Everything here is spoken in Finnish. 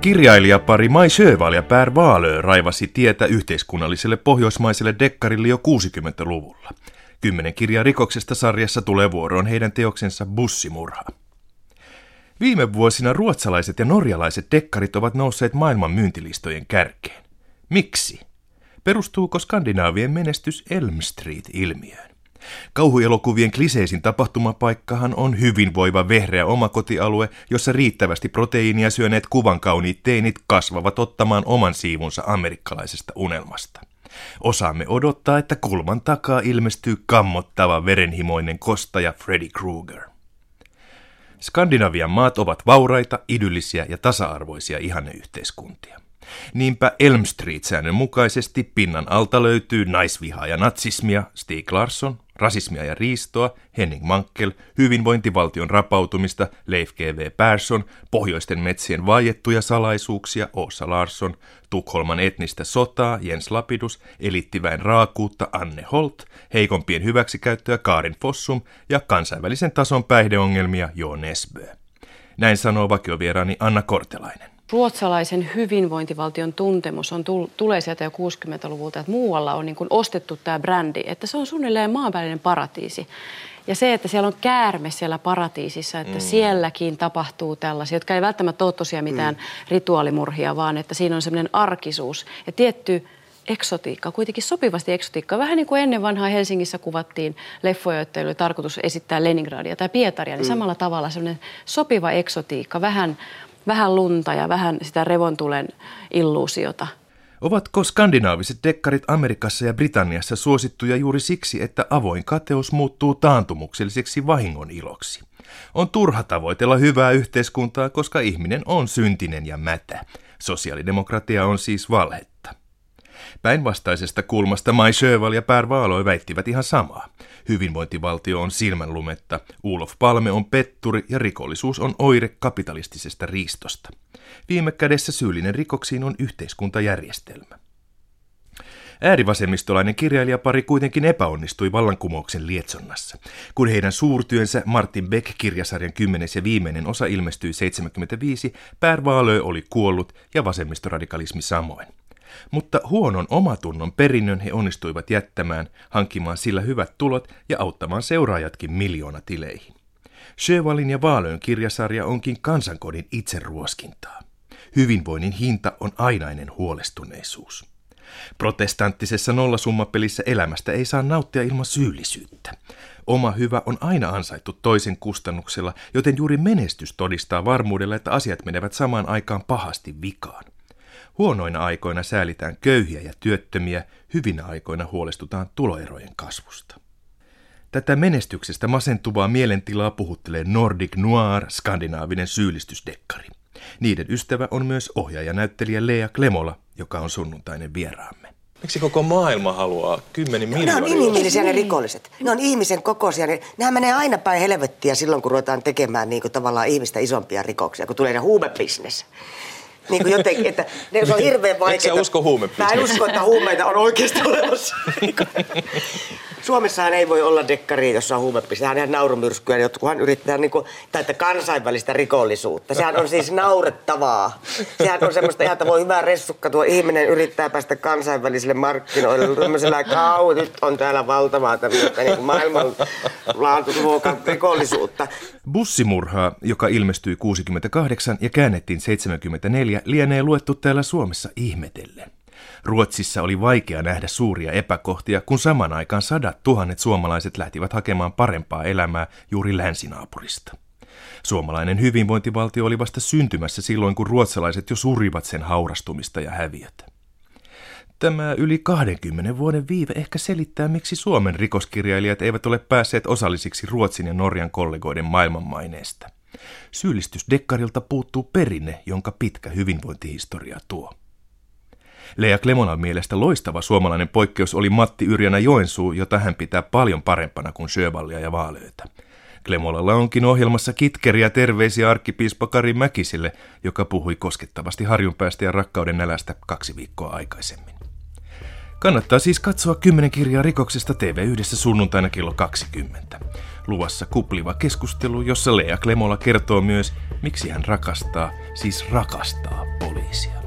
Kirjailijapari Mai Sjöwall ja Per Waalö raivasi tietä yhteiskunnalliselle pohjoismaiselle dekkarille jo 60-luvulla. Kymmenen kirjaa rikoksesta sarjassa tulee vuoroon heidän teoksensa Bussimurha. Viime vuosina ruotsalaiset ja norjalaiset dekkarit ovat nousseet maailman myyntilistojen kärkeen. Miksi? Perustuuko Skandinaavien menestys Elm Street-ilmiöön? Kauhuelokuvien kliseisin tapahtumapaikkahan on hyvinvoiva vehreä omakotialue, jossa riittävästi proteiinia syöneet kuvan kauniit teinit kasvavat ottamaan oman siivunsa amerikkalaisesta unelmasta. Osaamme odottaa, että kulman takaa ilmestyy kammottava verenhimoinen kostaja Freddy Krueger. Skandinavian maat ovat vauraita, idyllisiä ja tasa-arvoisia ihanneyhteiskuntia. Niinpä Elm Street-säännön mukaisesti pinnan alta löytyy naisvihaa ja natsismia Stieg Larsson, rasismia ja riistoa Henning Mankel, hyvinvointivaltion rapautumista Leif G.V. Persson, pohjoisten metsien vaiettuja salaisuuksia Åsa Larsson, Tukholman etnistä sotaa Jens Lapidus, elittiväen raakuutta Anne Holt, heikompien hyväksikäyttöä Karin Fossum ja kansainvälisen tason päihdeongelmia Jo Nesbø. Näin sanoo vakiovieraani Anna Kortelainen ruotsalaisen hyvinvointivaltion tuntemus on tulee sieltä jo 60-luvulta, että muualla on niin kuin ostettu tämä brändi, että se on suunnilleen maanpäällinen paratiisi. Ja se, että siellä on käärme siellä paratiisissa, että mm. sielläkin tapahtuu tällaisia, jotka ei välttämättä ole tosiaan mitään mm. rituaalimurhia, vaan että siinä on semmoinen arkisuus ja tietty eksotiikka, kuitenkin sopivasti eksotiikka. Vähän niin kuin ennen vanhaa Helsingissä kuvattiin leffoja, joita oli tarkoitus esittää Leningradia tai Pietaria, niin mm. samalla tavalla semmoinen sopiva eksotiikka, vähän vähän lunta ja vähän sitä revontulen illuusiota. Ovatko skandinaaviset dekkarit Amerikassa ja Britanniassa suosittuja juuri siksi, että avoin kateus muuttuu taantumukselliseksi vahingon iloksi? On turha tavoitella hyvää yhteiskuntaa, koska ihminen on syntinen ja mätä. Sosiaalidemokratia on siis valhetta. Päinvastaisesta kulmasta Mai Sjöwall ja Per Vaaloi väittivät ihan samaa. Hyvinvointivaltio on silmänlumetta, Ulof Palme on petturi ja rikollisuus on oire kapitalistisesta riistosta. Viime kädessä syyllinen rikoksiin on yhteiskuntajärjestelmä. Äärivasemmistolainen kirjailijapari kuitenkin epäonnistui vallankumouksen lietsonnassa. Kun heidän suurtyönsä Martin Beck-kirjasarjan kymmenes ja viimeinen osa ilmestyi 75, Pär Vaalö oli kuollut ja vasemmistoradikalismi samoin. Mutta huonon omatunnon perinnön he onnistuivat jättämään, hankkimaan sillä hyvät tulot ja auttamaan seuraajatkin miljoona tileihin. Sjövalin ja Vaalöön kirjasarja onkin kansankodin itseruoskintaa. Hyvinvoinnin hinta on ainainen huolestuneisuus. Protestanttisessa nollasummapelissä elämästä ei saa nauttia ilman syyllisyyttä. Oma hyvä on aina ansaittu toisen kustannuksella, joten juuri menestys todistaa varmuudella, että asiat menevät samaan aikaan pahasti vikaan. Huonoina aikoina säälitään köyhiä ja työttömiä, hyvinä aikoina huolestutaan tuloerojen kasvusta. Tätä menestyksestä masentuvaa mielentilaa puhuttelee Nordic Noir, skandinaavinen syyllistysdekkari. Niiden ystävä on myös ohjaaja-näyttelijä Lea Klemola, joka on sunnuntainen vieraamme. Miksi koko maailma haluaa kymmenen miljoonaa? Ne on inhimillisiä ne rikolliset. Ne on ihmisen kokoisia. Ne, nehän menee aina päin helvettiä silloin, kun ruvetaan tekemään niin kuin, tavallaan ihmistä isompia rikoksia, kun tulee ne huumebisnes niin kuin jotenkin, että ne, se on hirveän vaikeaa. Eikö usko Mä en usko, että huumeita on oikeasti olemassa. Suomessahan ei voi olla dekkari, jossa on huumepiste. Sehän on ihan naurumyrskyä, jotkuhan yrittää niin kuin, tai että kansainvälistä rikollisuutta. Sehän on siis naurettavaa. Sehän on semmoista ihan, että voi hyvä ressukka, tuo ihminen yrittää päästä kansainvälisille markkinoille. Tämmöisellä kau, nyt on täällä valtavaa tämmöistä niin maailmanlaatuisuukan rikollisuutta. Bussimurhaa, joka ilmestyi 68 ja käännettiin 74, lienee luettu täällä Suomessa ihmetellen. Ruotsissa oli vaikea nähdä suuria epäkohtia, kun saman aikaan sadat tuhannet suomalaiset lähtivät hakemaan parempaa elämää juuri länsinaapurista. Suomalainen hyvinvointivaltio oli vasta syntymässä silloin, kun ruotsalaiset jo surivat sen haurastumista ja häviötä. Tämä yli 20 vuoden viive ehkä selittää, miksi Suomen rikoskirjailijat eivät ole päässeet osallisiksi Ruotsin ja Norjan kollegoiden maailmanmaineesta. Syyllistysdekkarilta puuttuu perinne, jonka pitkä hyvinvointihistoria tuo. Lea Klemonan mielestä loistava suomalainen poikkeus oli Matti Yrjänä Joensuu, jota hän pitää paljon parempana kuin Sjövallia ja Vaalöitä. Klemolalla onkin ohjelmassa kitkeriä terveisiä arkkipiispa Kari Mäkisille, joka puhui koskettavasti harjunpäästä ja rakkauden nälästä kaksi viikkoa aikaisemmin. Kannattaa siis katsoa kymmenen kirjaa rikoksesta TV1 sunnuntaina kello 20. Luvassa kupliva keskustelu, jossa Lea Klemola kertoo myös, miksi hän rakastaa, siis rakastaa poliisia.